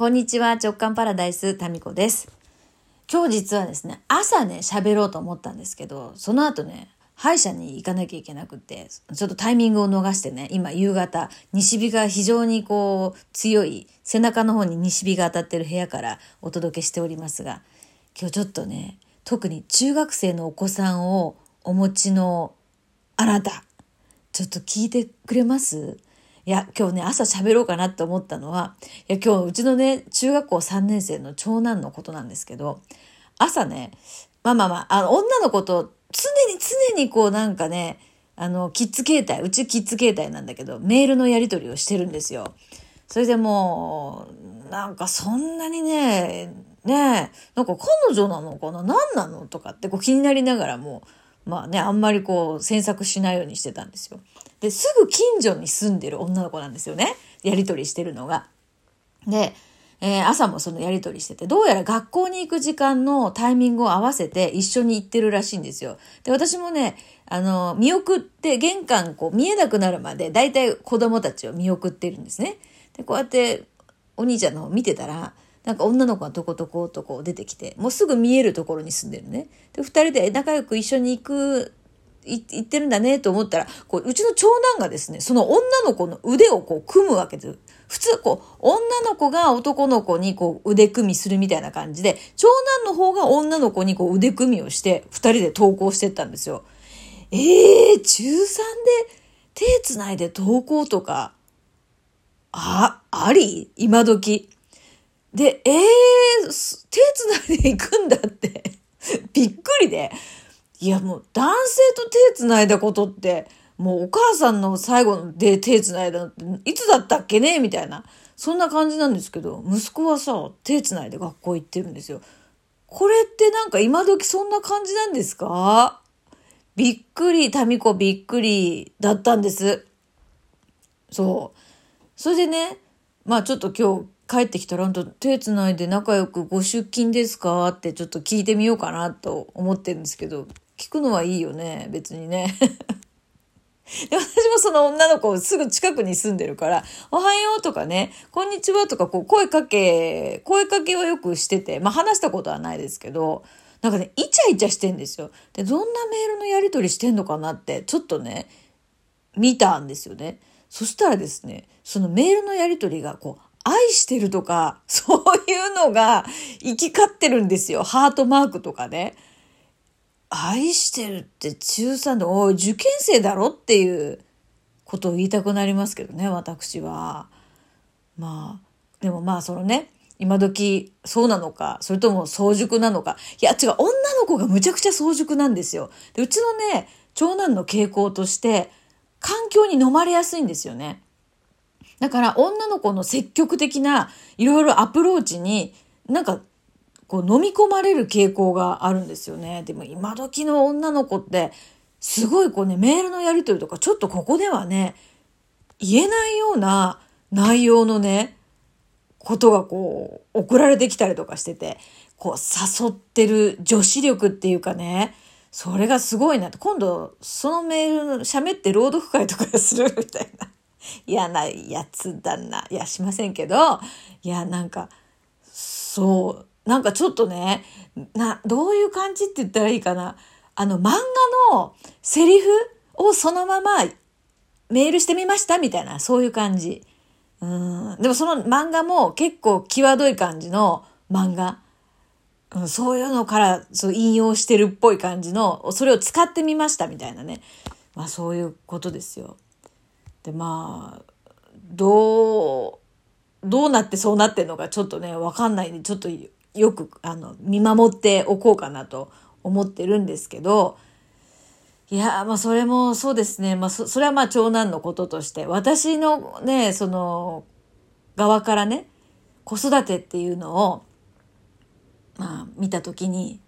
こんにちは、直感パラダイス、タミコです。今日実はですね、朝ね、喋ろうと思ったんですけど、その後ね、歯医者に行かなきゃいけなくて、ちょっとタイミングを逃してね、今夕方、西日が非常にこう、強い、背中の方に西日が当たってる部屋からお届けしておりますが、今日ちょっとね、特に中学生のお子さんをお持ちのあなた、ちょっと聞いてくれます？いや、今日ね、朝喋ろうかなって思ったのは、いや、今日うちのね、中学校3年生の長男のことなんですけど、朝ね、まあまあまあ、あの、女の子と常に常にこうなんかね、あの、キッズ携帯、うちキッズ携帯なんだけど、メールのやり取りをしてるんですよ。それでもう、なんかそんなにね、ねなんか彼女なのかな？何なの？とかってこう気になりながらもう、まあね、あんまりこう、詮索しないようにしてたんですよ。で、すぐ近所に住んでる女の子なんですよね。やりとりしてるのが。で、えー、朝もそのやりとりしてて、どうやら学校に行く時間のタイミングを合わせて一緒に行ってるらしいんですよ。で、私もね、あの、見送って玄関こう見えなくなるまで、だいたい子供たちを見送ってるんですね。で、こうやってお兄ちゃんの方見てたら、なんか女の子がとことことこう出てきて、もうすぐ見えるところに住んでるね。で、二人で仲良く一緒に行く、行ってるんだねと思ったら、こう、うちの長男がですね、その女の子の腕をこう組むわけです。普通、こう、女の子が男の子にこう腕組みするみたいな感じで、長男の方が女の子にこう腕組みをして、二人で登校してったんですよ。ええー、中3で手繋いで登校とか、あ、あり？今時。で、えー、手繋いで行くんだって びっくりで。いやもう男性と手繋いだことって、もうお母さんの最後で手繋いだのっていつだったっけねみたいな。そんな感じなんですけど、息子はさ、手繋いで学校行ってるんですよ。これってなんか今時そんな感じなんですか？びっくり、タミコびっくりだったんです。そう。それでね、まあちょっと今日帰ってきたら、んと手つないで仲良くご出勤ですか？ってちょっと聞いてみようかなと思ってるんですけど、聞くのはいいよね、別にね。で私もその女の子をすぐ近くに住んでるから、おはようとかね、こんにちはとかこう声かけ、声かけはよくしてて、まあ話したことはないですけど、なんかね、イチャイチャしてんですよ。で、どんなメールのやり取りしてんのかな？って、ちょっとね、見たんですよね。そしたらですね、そのメールのやり取りがこう、愛してるとか、そういうのが行き交ってるんですよ。ハートマークとかね。愛してるって中3で、おい、受験生だろっていうことを言いたくなりますけどね、私は。まあ、でもまあそのね、今時そうなのか、それとも早熟なのか。いや、違う、女の子がむちゃくちゃ早熟なんですよ。で、うちのね、長男の傾向として、環境に飲まれやすいんですよね。だから女の子の積極的ないろいろアプローチになんかこう飲み込まれる傾向があるんですよね。でも今時の女の子ってすごいこうねメールのやり取りとかちょっとここではね言えないような内容のねことがこう送られてきたりとかしててこう誘ってる女子力っていうかねそれがすごいなって今度そのメール喋って朗読会とかするみたいな。嫌なやつだな。いや、しませんけど、いや、なんか、そう、なんかちょっとね、な、どういう感じって言ったらいいかな。あの、漫画のセリフをそのままメールしてみましたみたいな、そういう感じ。うん。でもその漫画も結構際どい感じの漫画。うん、そういうのからそう引用してるっぽい感じの、それを使ってみましたみたいなね。まあそういうことですよ。でまあどうどうなってそうなってんのかちょっとね分かんないんでちょっとよくあの見守っておこうかなと思ってるんですけどいやまあそれもそうですねまあそそれはまあ長男のこととして私のねその側からね子育てっていうのをまあ見た時に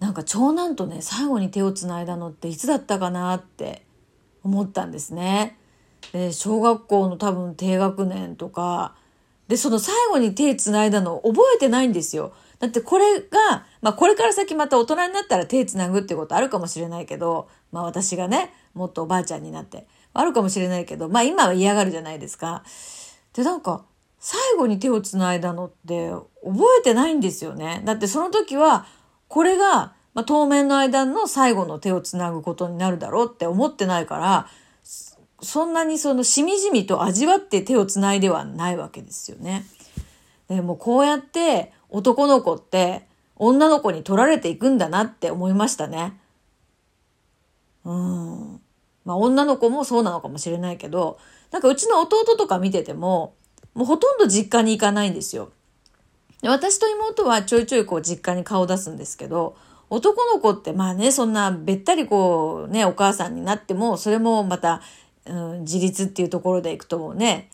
なんか長男とね最後に手をつないだのっていつだったかなって思ったんですね。で小学校の多分低学年とかでその最後に手つないだの覚えてないんですよ。だってこれが、まあこれから先また大人になったら手つなぐってことあるかもしれないけど、まあ私がね、もっとおばあちゃんになって、あるかもしれないけど、まあ今は嫌がるじゃないですか。で、なんか、最後に手をつないだのって覚えてないんですよね。だってその時はこれが、まあ、当面の間の最後の手をつなぐことになるだろうって思ってないからそんなにそのしみじみと味わって手をつないではないわけですよね。でもこうやって男の子って女の子に取られていくんだなって思いましたね。うん。まあ女の子もそうなのかもしれないけど、なんかうちの弟とか見てても、もうほとんど実家に行かないんですよ。私と妹はちょいちょいこう実家に顔出すんですけど、男の子ってまあね、そんなべったりこうね、お母さんになっても、それもまた、うん、自立っていうところでいくとね、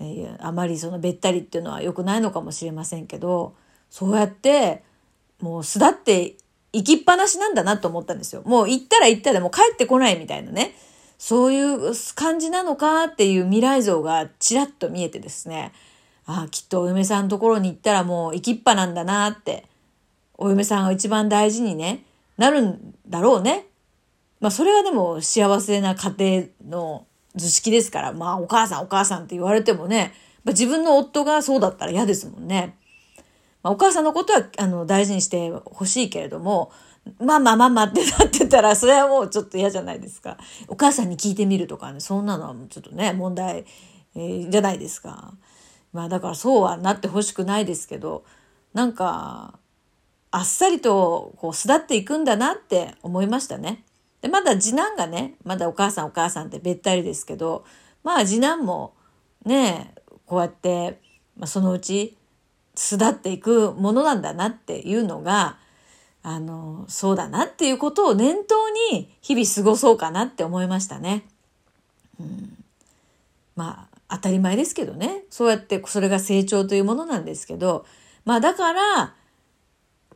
えー、あまりそのべったりっていうのは良くないのかもしれませんけど、そうやってもう巣立って行きっぱなしなんだなと思ったんですよ。もう行ったら行ったでもう帰ってこないみたいなね。そういう感じなのかっていう未来像がちらっと見えてですね。ああ、きっとお嫁さんのところに行ったらもう行きっぱなんだなって。お嫁さんが一番大事にね、なるんだろうね。まあそれはでも幸せな家庭の図式ですから、まあお母さんお母さんって言われてもね、まあ、自分の夫がそうだったら嫌ですもんね。まあ、お母さんのことはあの大事にしてほしいけれども、まあまあまあまあってなってたら、それはもうちょっと嫌じゃないですか。お母さんに聞いてみるとかね、そんなのはちょっとね、問題、えー、じゃないですか。まあだからそうはなってほしくないですけど、なんか、あっさりとこう巣立っていくんだなって思いましたね。で、まだ次男がね、まだお母さんお母さんってべったりですけど、まあ次男もね、こうやって、まあ、そのうち巣立っていくものなんだなっていうのが、あの、そうだなっていうことを念頭に日々過ごそうかなって思いましたね。うん、まあ、当たり前ですけどね。そうやってそれが成長というものなんですけど、まあだから、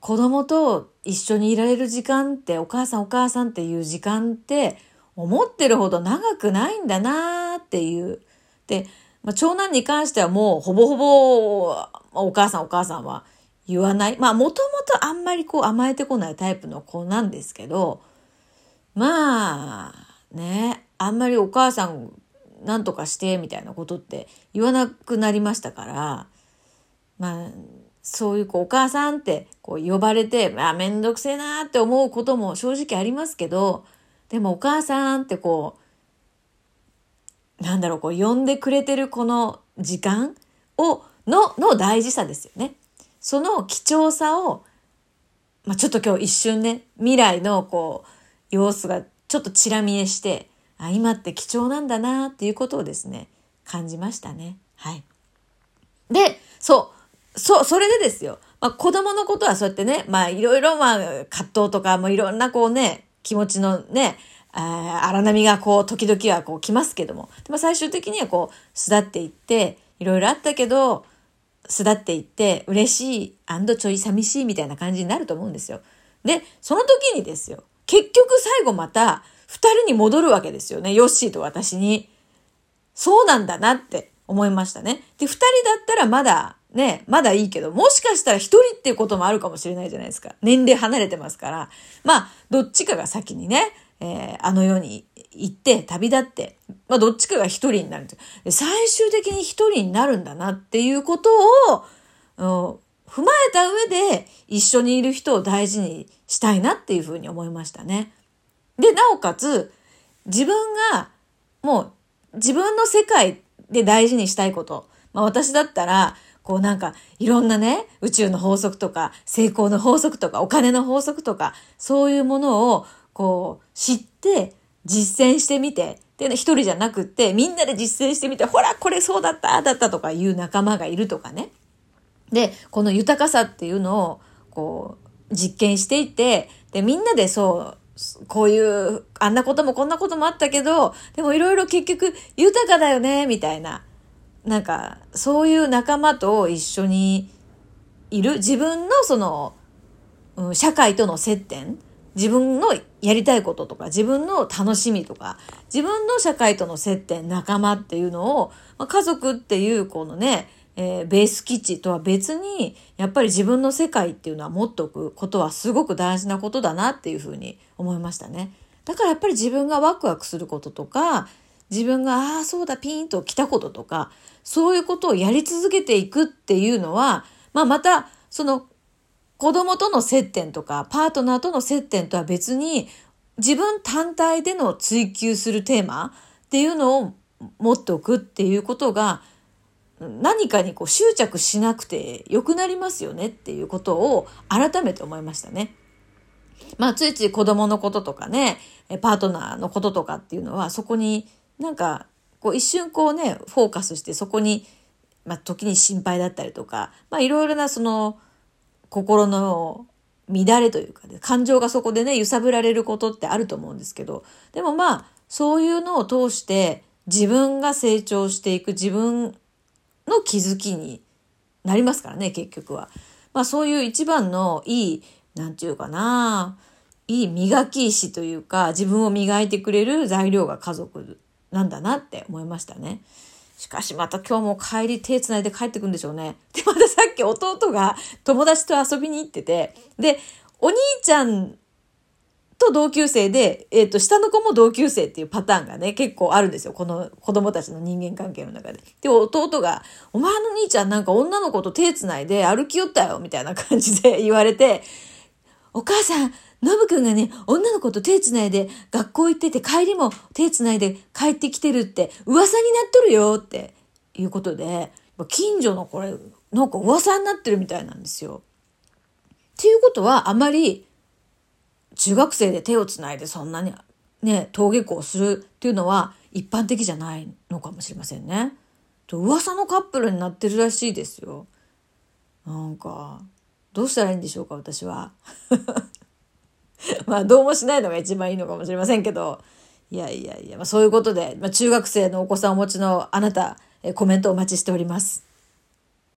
子供と一緒にいられる時間ってお母さんお母さんっていう時間って思ってるほど長くないんだなっていう。で、まあ、長男に関してはもうほぼほぼお母さんお母さんは言わない。まあもともとあんまりこう甘えてこないタイプの子なんですけど、まあね、あんまりお母さんなんとかしてみたいなことって言わなくなりましたから、まあそういうこうお母さんってこう呼ばれて、まあめんどくせえなって思うことも正直ありますけど、でもお母さんってこう、なんだろう、こう呼んでくれてるこの時間を、の、の大事さですよね。その貴重さを、まあちょっと今日一瞬ね、未来のこう、様子がちょっとチラ見えして、あ、今って貴重なんだなっていうことをですね、感じましたね。はい。で、そう、そ、それでですよ。まあ、子供のことはそうやってね、まあ、いろいろ、まあ、葛藤とか、もいろんなこうね、気持ちのね、荒波がこう、時々はこう来ますけども、まあ、最終的にはこう、巣立っていって、いろいろあったけど、巣立っていって、嬉しい、ちょい寂しいみたいな感じになると思うんですよ。で、その時にですよ、結局最後また、二人に戻るわけですよね。ヨッシーと私に。そうなんだなって思いましたね。で、二人だったらまだね、まだいいけど、もしかしたら一人っていうこともあるかもしれないじゃないですか。年齢離れてますから。まあ、どっちかが先にね、えー、あの世に行って、旅立って、まあ、どっちかが一人になる。最終的に一人になるんだなっていうことを、踏まえた上で一緒にいる人を大事にしたいなっていうふうに思いましたね。で、なおかつ、自分がもう自分の世界で大事にしたいこと。まあ私だったら、こうなんかいろんなね、宇宙の法則とか、成功の法則とか、お金の法則とか、そういうものをこう知って実践してみて、で、一人じゃなくって、みんなで実践してみて、ほら、これそうだった、だったとかいう仲間がいるとかね。で、この豊かさっていうのを、こう、実験していて、で、みんなでそう、こういう、あんなこともこんなこともあったけど、でもいろいろ結局豊かだよね、みたいな。なんか、そういう仲間と一緒にいる自分のその、うん、社会との接点自分のやりたいこととか、自分の楽しみとか、自分の社会との接点、仲間っていうのを、まあ、家族っていうこのね、えー、ベース基地とは別に、やっぱり自分の世界っていうのは持っておくことはすごく大事なことだなっていうふうに思いましたね。だからやっぱり自分がワクワクすることとか、自分が、ああ、そうだ、ピーンと来たこととか、そういうことをやり続けていくっていうのは、まあまた、その、子供との接点とか、パートナーとの接点とは別に、自分単体での追求するテーマっていうのを持っておくっていうことが、何かにこう執着しなくてよくなりますよねっていうことを改めて思いましたね。まあついつい子供のこととかね、パートナーのこととかっていうのはそこになんかこう一瞬こうね、フォーカスしてそこに、まあ時に心配だったりとか、まあいろいろなその心の乱れというか、ね、感情がそこでね、揺さぶられることってあると思うんですけど、でもまあそういうのを通して自分が成長していく自分の気づきになりますからね、結局は。まあそういう一番のいい、なんていうかな、いい磨き石というか、自分を磨いてくれる材料が家族なんだなって思いましたね。しかしまた今日も帰り手繋いで帰ってくんでしょうね。で、またさっき弟が友達と遊びに行ってて、で、お兄ちゃんと同級生で、えっ、ー、と、下の子も同級生っていうパターンがね、結構あるんですよ。この子供たちの人間関係の中で。で、弟が、お前の兄ちゃんなんか女の子と手繋いで歩き寄ったよ、みたいな感じで言われて、お母さん、ノブくんがね、女の子と手繋いで学校行ってて帰りも手繋いで帰ってきてるって噂になっとるよっていうことで、近所のこれ、なんか噂になってるみたいなんですよ。っていうことはあまり中学生で手をつないでそんなにね、登下校するっていうのは一般的じゃないのかもしれませんね。噂のカップルになってるらしいですよ。なんか、どうしたらいいんでしょうか、私は。まあ、どうもしないのが一番いいのかもしれませんけど、いやいやいや、まあ、そういうことで、まあ、中学生のお子さんをお持ちのあなた、えコメントお待ちしております。